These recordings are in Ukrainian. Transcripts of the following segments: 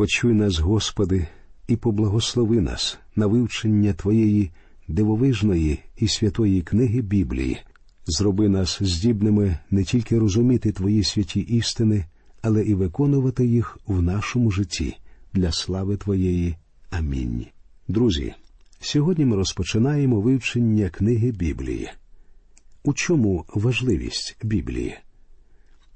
Почуй нас, Господи, і поблагослови нас на вивчення Твоєї дивовижної і святої книги Біблії. Зроби нас здібними не тільки розуміти Твої святі істини, але і виконувати їх в нашому житті для слави Твоєї. Амінь. Друзі, сьогодні ми розпочинаємо вивчення книги Біблії. У чому важливість Біблії?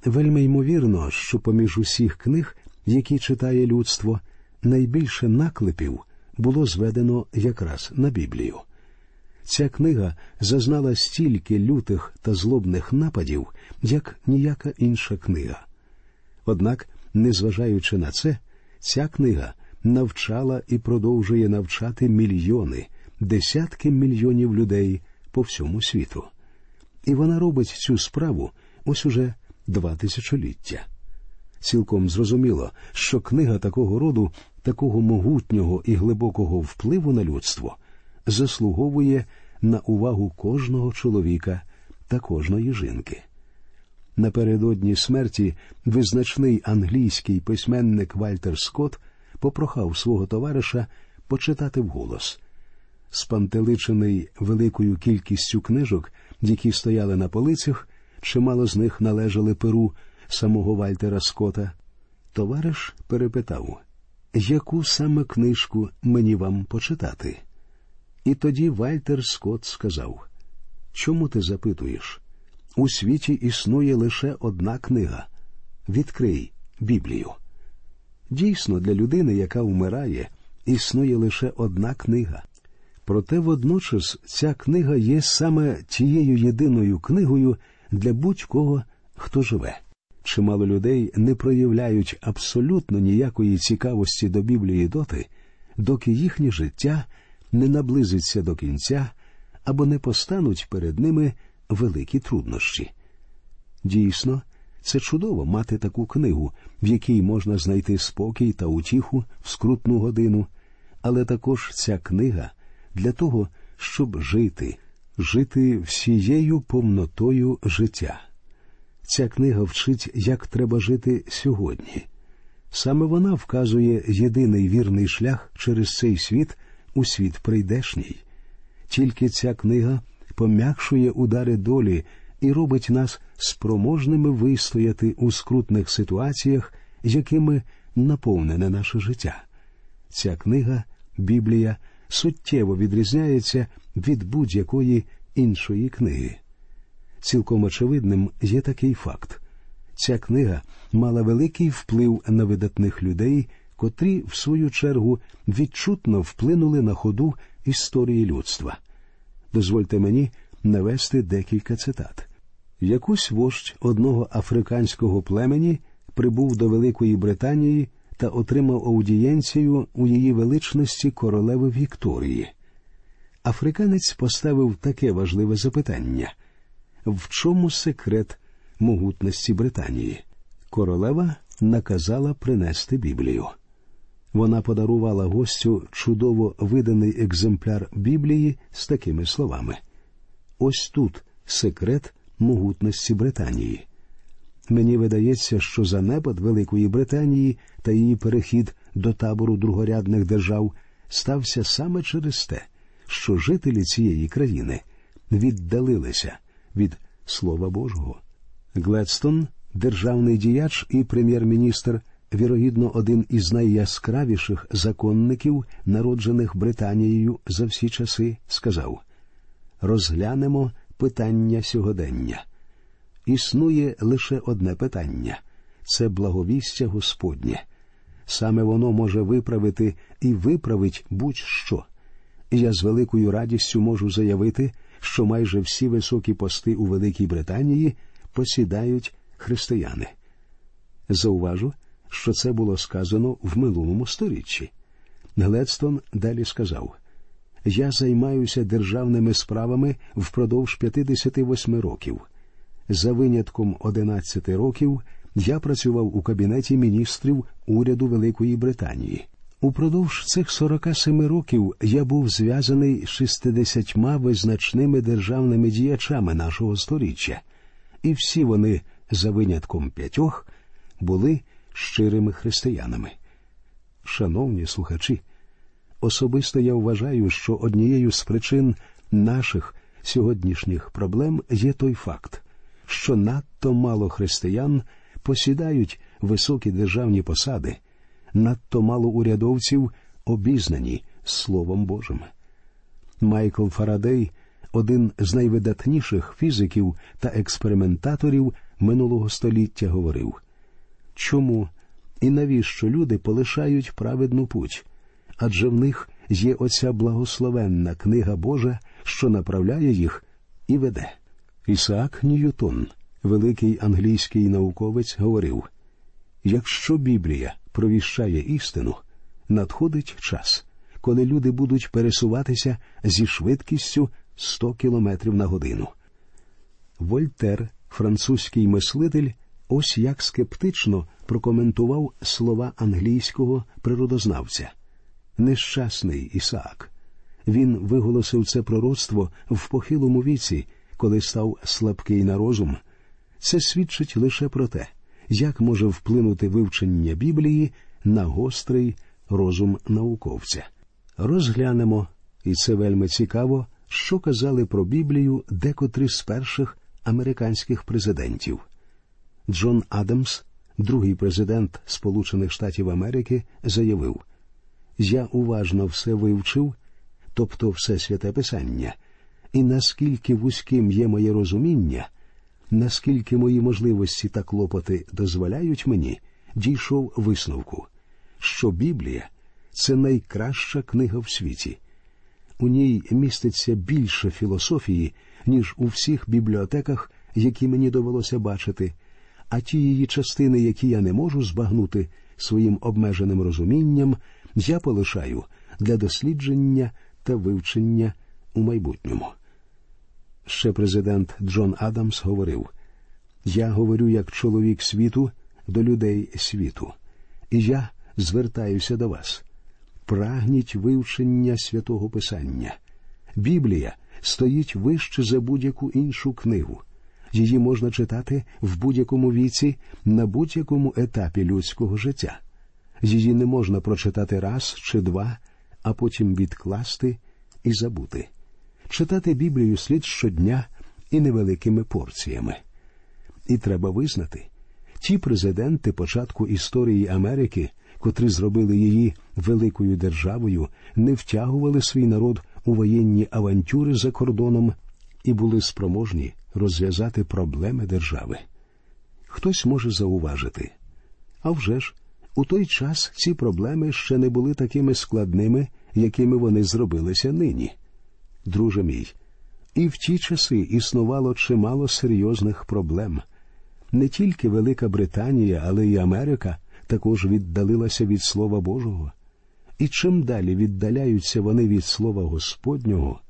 Вельми ймовірно, що поміж усіх книг, які читає людство, найбільше наклепів було зведено якраз на Біблію. Ця книга зазнала стільки лютих та злобних нападів, як ніяка інша книга. Однак, незважаючи на це, ця книга навчала і продовжує навчати мільйони, десятки мільйонів людей по всьому світу. І вона робить цю справу ось уже два тисячоліття. Цілком зрозуміло, що книга такого роду, такого могутнього і глибокого впливу на людство заслуговує на увагу кожного чоловіка та кожної жінки. Напередодні смерті визначний англійський письменник Вальтер Скотт попрохав свого товариша почитати вголос. Спантеличений великою кількістю книжок, які стояли на полицях, чимало з них належали перу самого Вальтера Скота. Товариш перепитав, яку саме книжку мені вам почитати? І тоді Вальтер Скотт сказав: Чому ти запитуєш? У світі існує лише одна книга. Відкрий Біблію. Дійсно, для людини, яка вмирає, існує лише одна книга. Проте водночас ця книга є саме тією єдиною книгою для будь-кого, хто живе. Чимало людей не проявляють абсолютно ніякої цікавості до Біблії доти, доки їхнє життя не наблизиться до кінця або не постануть перед ними великі труднощі. Дійсно, це чудово мати таку книгу, в якій можна знайти спокій та утіху в скрутну годину, але також ця книга для того, щоб жити, жити всією повнотою життя. Ця книга вчить, як треба жити сьогодні. Саме вона вказує єдиний вірний шлях через цей світ у світ прийдешній. Тільки ця книга пом'якшує удари долі і робить нас спроможними вистояти у скрутних ситуаціях, якими наповнене наше життя. Ця книга, Біблія, суттєво відрізняється від будь-якої іншої книги. Цілком очевидним є такий факт ця книга мала великий вплив на видатних людей, котрі, в свою чергу, відчутно вплинули на ходу історії людства. Дозвольте мені навести декілька цитат. Якусь вождь одного африканського племені прибув до Великої Британії та отримав аудієнцію у її величності королеви Вікторії. Африканець поставив таке важливе запитання в чому секрет могутності Британії? Королева наказала принести Біблію. Вона подарувала гостю чудово виданий екземпляр Біблії з такими словами: Ось тут секрет могутності Британії. Мені видається, що занепад Великої Британії та її перехід до табору другорядних держав стався саме через те, що жителі цієї країни віддалилися від Слова Божого. Гледстон, державний діяч і прем'єр-міністр, вірогідно, один із найяскравіших законників, народжених Британією за всі часи, сказав розглянемо питання сьогодення. Існує лише одне питання це благовістя Господнє. Саме воно може виправити і виправить будь-що. Я з великою радістю можу заявити, що майже всі високі пости у Великій Британії посідають християни. Зауважу, що це було сказано в минулому сторіччі. Гледстон далі сказав Я займаюся державними справами впродовж 58 років. За винятком 11 років я працював у кабінеті міністрів уряду Великої Британії. Упродовж цих 47 років я був зв'язаний з 60 визначними державними діячами нашого сторіччя, і всі вони, за винятком п'ятьох, були щирими християнами. шановні слухачі, особисто я вважаю, що однією з причин наших сьогоднішніх проблем є той факт, що надто мало християн посідають високі державні посади, надто мало урядовців обізнані Словом Божим. Майкл Фарадей один з найвидатніших фізиків та експериментаторів минулого століття, говорив чому і навіщо люди полишають праведну путь? Адже в них є оця благословенна книга Божа, що направляє їх і веде. Ісаак Ньютон, великий англійський науковець, говорив якщо Біблія провіщає істину, надходить час, коли люди будуть пересуватися зі швидкістю 100 кілометрів на годину. Вольтер, французький мислитель, ось як скептично прокоментував слова англійського природознавця. Нещасний Ісаак. Він виголосив це пророцтво в похилому віці, коли став слабкий на розум. Це свідчить лише про те, як може вплинути вивчення Біблії на гострий розум науковця. Розглянемо, і це вельми цікаво, що казали про Біблію декотрі з перших американських президентів. Джон Адамс, другий президент Сполучених Штатів Америки, заявив: Я уважно все вивчив, тобто все святе Писання, і наскільки вузьким є моє розуміння, наскільки мої можливості та клопоти дозволяють мені, дійшов висновку, що Біблія це найкраща книга в світі. У ній міститься більше філософії, ніж у всіх бібліотеках, які мені довелося бачити, а ті її частини, які я не можу збагнути своїм обмеженим розумінням, я полишаю для дослідження та вивчення у майбутньому. Ще президент Джон Адамс говорив Я говорю як чоловік світу до людей світу, і я звертаюся до вас. Прагніть вивчення святого Писання. Біблія стоїть вище за будь-яку іншу книгу. Її можна читати в будь-якому віці, на будь-якому етапі людського життя. Її не можна прочитати раз чи два, а потім відкласти і забути. Читати Біблію слід щодня і невеликими порціями. І треба визнати, ті президенти початку історії Америки, котрі зробили її великою державою, не втягували свій народ у воєнні авантюри за кордоном і були спроможні розв'язати проблеми держави. Хтось може зауважити. А вже ж, у той час ці проблеми ще не були такими складними, якими вони зробилися нині. Друже мій, і в ті часи існувало чимало серйозних проблем. Не тільки Велика Британія, але й Америка також віддалилася від Слова Божого. І чим далі віддаляються вони від Слова Господнього,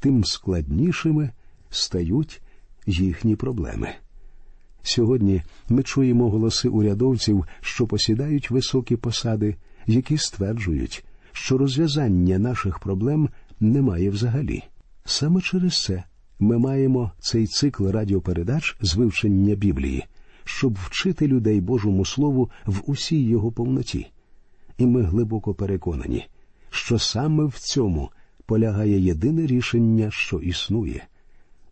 тим складнішими стають їхні проблеми. Сьогодні ми чуємо голоси урядовців, що посідають високі посади, які стверджують, що розв'язання наших проблем немає взагалі. Саме через це ми маємо цей цикл радіопередач з вивчення Біблії, щоб вчити людей Божому Слову в усій його повноті. І ми глибоко переконані, що саме в цьому полягає єдине рішення, що існує.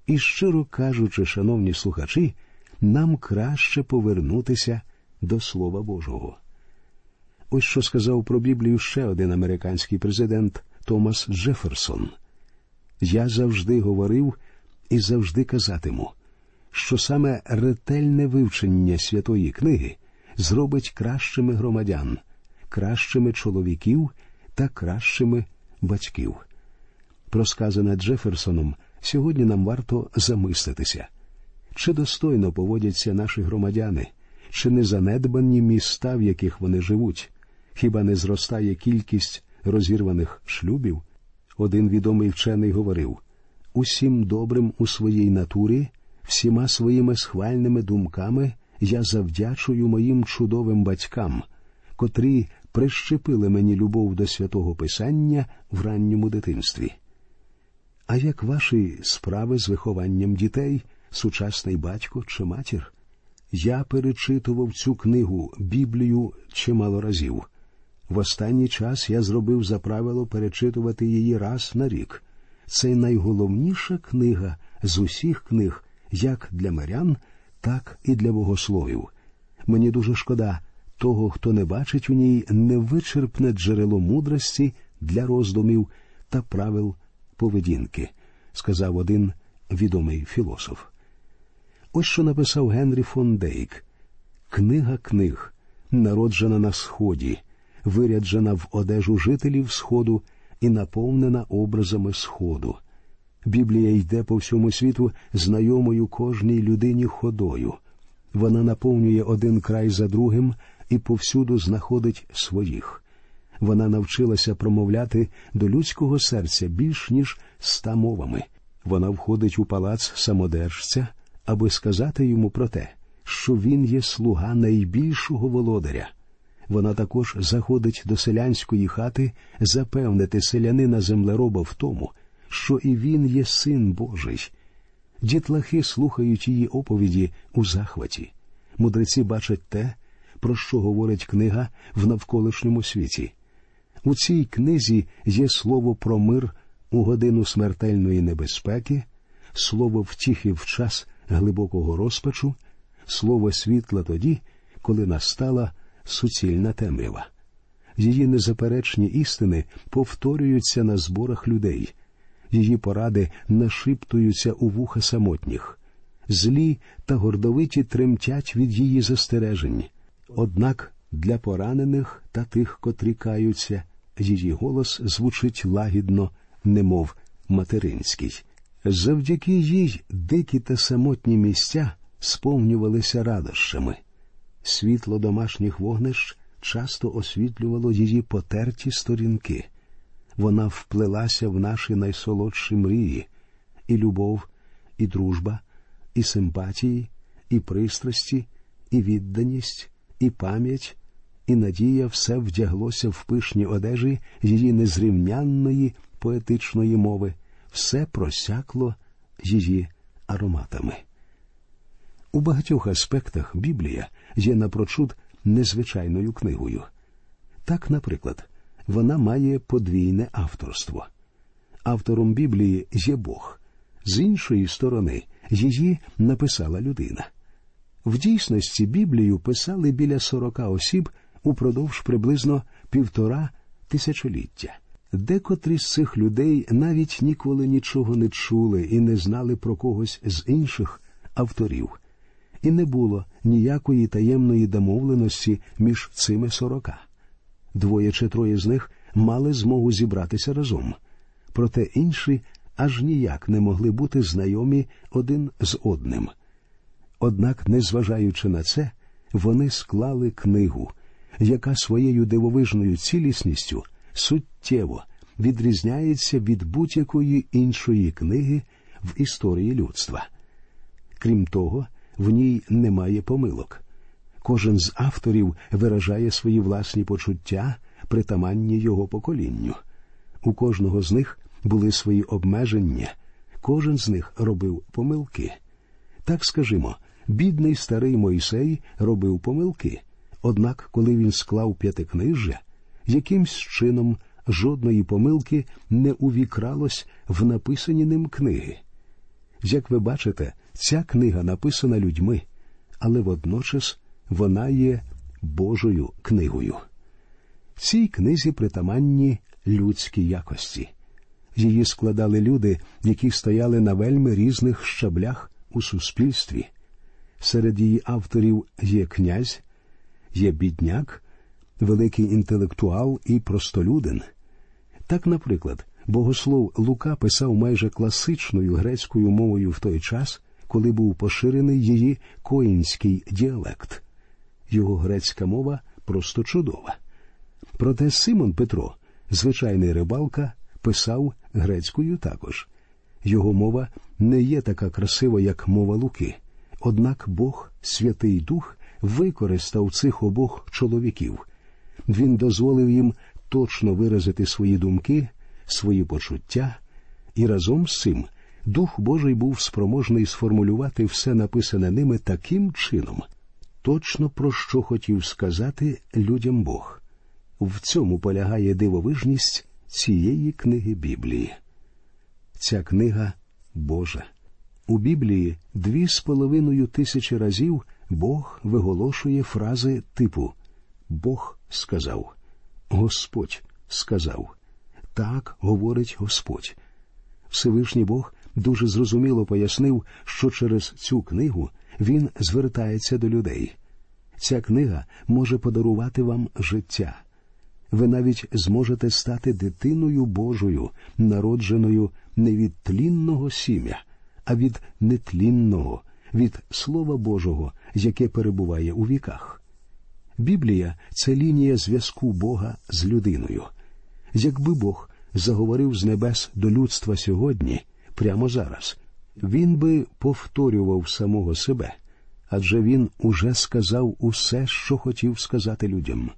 І щиро кажучи, шановні слухачі, нам краще повернутися до Слова Божого. Ось що сказав про Біблію ще один американський президент Томас Джеферсон. Я завжди говорив і завжди казатиму, що саме ретельне вивчення святої книги зробить кращими громадян, кращими чоловіків та кращими батьків. Просказане Джеферсоном сьогодні нам варто замислитися, чи достойно поводяться наші громадяни, чи не занедбані міста, в яких вони живуть, хіба не зростає кількість розірваних шлюбів? Один відомий вчений говорив усім добрим у своїй натурі, всіма своїми схвальними думками я завдячую моїм чудовим батькам, котрі прищепили мені любов до святого Писання в ранньому дитинстві. А як ваші справи з вихованням дітей, сучасний батько чи матір? Я перечитував цю книгу Біблію чимало разів. В останній час я зробив за правило перечитувати її раз на рік. Це найголовніша книга з усіх книг, як для мирян, так і для богословів. Мені дуже шкода того, хто не бачить у ній невичерпне джерело мудрості для роздумів та правил поведінки, сказав один відомий філософ. Ось що написав Генрі фон Дейк Книга книг, народжена на сході, виряджена в одежу жителів Сходу і наповнена образами Сходу. Біблія йде по всьому світу знайомою кожній людині ходою. Вона наповнює один край за другим і повсюду знаходить своїх. Вона навчилася промовляти до людського серця більш ніж ста мовами. Вона входить у палац самодержця, аби сказати йому про те, що він є слуга найбільшого володаря. Вона також заходить до селянської хати запевнити селянина землероба в тому, що і він є син Божий. Дітлахи слухають її оповіді у захваті. Мудреці бачать те, про що говорить книга в навколишньому світі. У цій книзі є слово про мир у годину смертельної небезпеки, слово втіхи в час глибокого розпачу, слово світла тоді, коли настала суцільна темрява. Її незаперечні істини повторюються на зборах людей, її поради нашиптуються у вуха самотніх, злі та гордовиті тремтять від її застережень. Однак для поранених та тих, котрі каються, її голос звучить лагідно, немов материнський. Завдяки їй дикі та самотні місця сповнювалися радощами. Світло домашніх вогнищ часто освітлювало її потерті сторінки. Вона вплелася в наші найсолодші мрії, і любов, і дружба, і симпатії, і пристрасті, і відданість, і пам'ять, і надія все вдяглося в пишні одежі її незрівнянної поетичної мови, все просякло її ароматами. У багатьох аспектах Біблія є напрочуд незвичайною книгою. Так, наприклад, вона має подвійне авторство. Автором Біблії є Бог, з іншої сторони, її написала людина. В дійсності Біблію писали біля сорока осіб упродовж приблизно півтора тисячоліття. Декотрі з цих людей навіть ніколи нічого не чули і не знали про когось з інших авторів, і не було ніякої таємної домовленості між цими сорока. Двоє чи троє з них мали змогу зібратися разом, проте інші аж ніяк не могли бути знайомі один з одним. Однак, незважаючи на це, вони склали книгу, яка своєю дивовижною цілісністю суттєво відрізняється від будь-якої іншої книги в історії людства. Крім того, в ній немає помилок. Кожен з авторів виражає свої власні почуття, притаманні його поколінню. У кожного з них були свої обмеження, кожен з них робив помилки. Так скажімо, бідний старий Мойсей робив помилки, однак, коли він склав п'ятикнижжя, якимсь чином жодної помилки не увікралось в написані ним книги. Як ви бачите, ця книга написана людьми, але водночас вона є Божою книгою. Цій книзі притаманні людські якості. Її складали люди, які стояли на вельми різних щаблях у суспільстві. Серед її авторів є князь, є бідняк, великий інтелектуал і простолюдин. Так, наприклад, богослов Лука писав майже класичною грецькою мовою в той час, коли був поширений її коїнський діалект. Його грецька мова просто чудова. Проте Симон Петро, звичайний рибалка, писав грецькою також. Його мова не є така красива, як мова Луки. Однак Бог, Святий Дух, використав цих обох чоловіків. Він дозволив їм точно виразити свої думки, свої почуття, і разом з цим Дух Божий був спроможний сформулювати все написане ними таким чином, точно про що хотів сказати людям Бог. В цьому полягає дивовижність цієї книги Біблії. Ця книга Божа. У Біблії дві з половиною тисячі разів Бог виголошує фрази типу Бог сказав, Господь сказав. Так говорить Господь. Всевишній Бог дуже зрозуміло пояснив, що через цю книгу він звертається до людей. Ця книга може подарувати вам життя. Ви навіть зможете стати дитиною Божою, народженою не від тлінного сім'я, а від нетлінного, від Слова Божого, яке перебуває у віках. Біблія це лінія зв'язку Бога з людиною. Якби Бог заговорив з небес до людства сьогодні, прямо зараз, він би повторював самого себе, адже він уже сказав усе, що хотів сказати людям.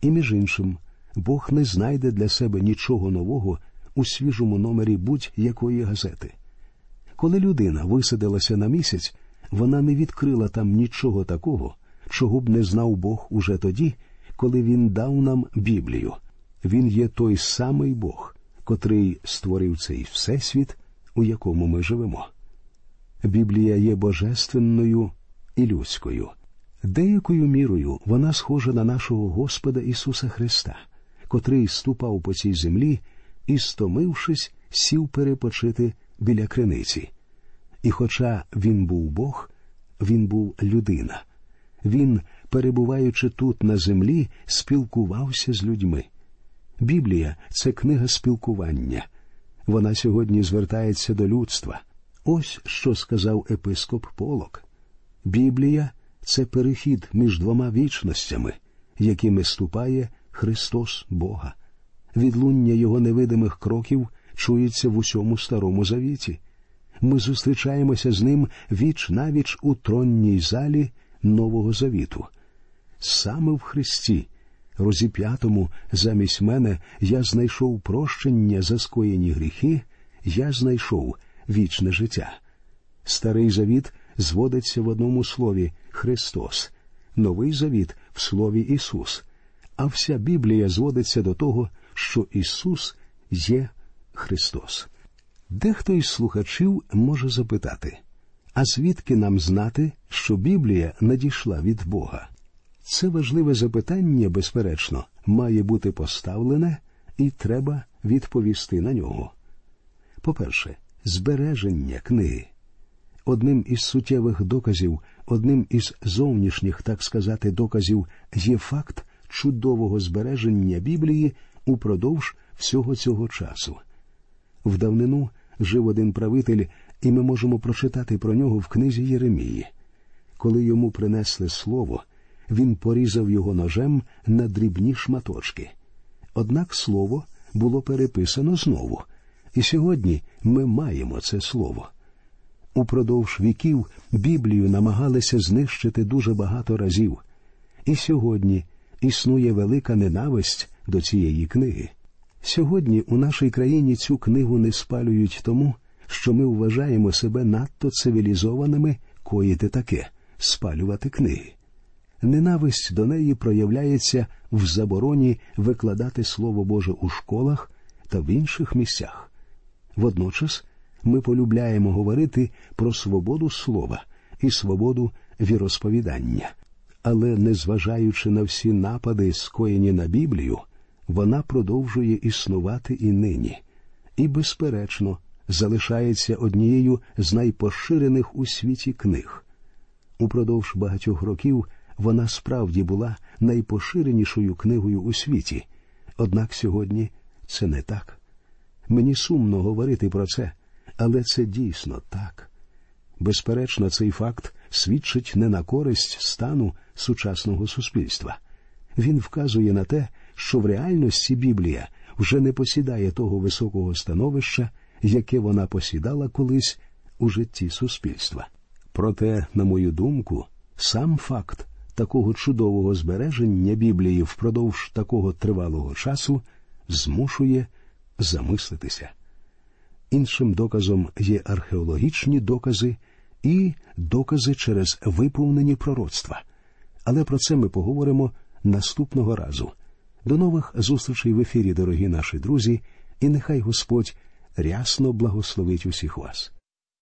І між іншим, Бог не знайде для себе нічого нового у свіжому номері будь-якої газети. Коли людина висадилася на місяць, вона не відкрила там нічого такого, чого б не знав Бог уже тоді, коли він дав нам Біблію. Він є той самий Бог, котрий створив цей всесвіт, у якому ми живемо. Біблія є божественною і людською. Деякою мірою вона схожа на нашого Господа Ісуса Христа, котрий ступав по цій землі і, стомившись, сів перепочити біля криниці. І, хоча він був Бог, він був людина. Він, перебуваючи тут на землі, спілкувався з людьми. Біблія це книга спілкування. Вона сьогодні звертається до людства. Ось що сказав епископ Полок. Біблія це перехід між двома вічностями, якими ступає Христос Бога. Відлуння Його невидимих кроків чується в усьому старому завіті. Ми зустрічаємося з ним віч навіч у тронній залі Нового Завіту. Саме в Христі, розіп'ятому замість мене, я знайшов прощення за скоєні гріхи, я знайшов вічне життя. Старий завіт зводиться в одному слові Христос, новий завіт в слові Ісус, а вся Біблія зводиться до того, що Ісус є Христос. Дехто із слухачів може запитати, а звідки нам знати, що Біблія надійшла від Бога? Це важливе запитання, безперечно, має бути поставлене і треба відповісти на нього. По-перше, збереження книги. Одним із суттєвих доказів, одним із зовнішніх, так сказати, доказів є факт чудового збереження Біблії упродовж всього цього часу. В давнину жив один правитель, і ми можемо прочитати про нього в книзі Єремії. Коли йому принесли слово, він порізав його ножем на дрібні шматочки. Однак слово було переписано знову, і сьогодні ми маємо це слово. Упродовж віків Біблію намагалися знищити дуже багато разів, і сьогодні існує велика ненависть до цієї книги. Сьогодні у нашій країні цю книгу не спалюють тому, що ми вважаємо себе надто цивілізованими коїти таке спалювати книги. Ненависть до неї проявляється в забороні викладати Слово Боже у школах та в інших місцях. Водночас ми полюбляємо говорити про свободу слова і свободу віросповідання, але, незважаючи на всі напади, скоєні на Біблію, вона продовжує існувати і нині, і, безперечно, залишається однією з найпоширених у світі книг. Упродовж багатьох років вона справді була найпоширенішою книгою у світі, однак сьогодні це не так. Мені сумно говорити про це, але це дійсно так. Безперечно, цей факт свідчить не на користь стану сучасного суспільства. Він вказує на те, що в реальності Біблія вже не посідає того високого становища, яке вона посідала колись у житті суспільства. Проте, на мою думку, сам факт такого чудового збереження Біблії впродовж такого тривалого часу змушує замислитися. Іншим доказом є археологічні докази і докази через виповнені пророцтва. Але про це ми поговоримо наступного разу. До нових зустрічей в ефірі, дорогі наші друзі, і нехай Господь рясно благословить усіх вас.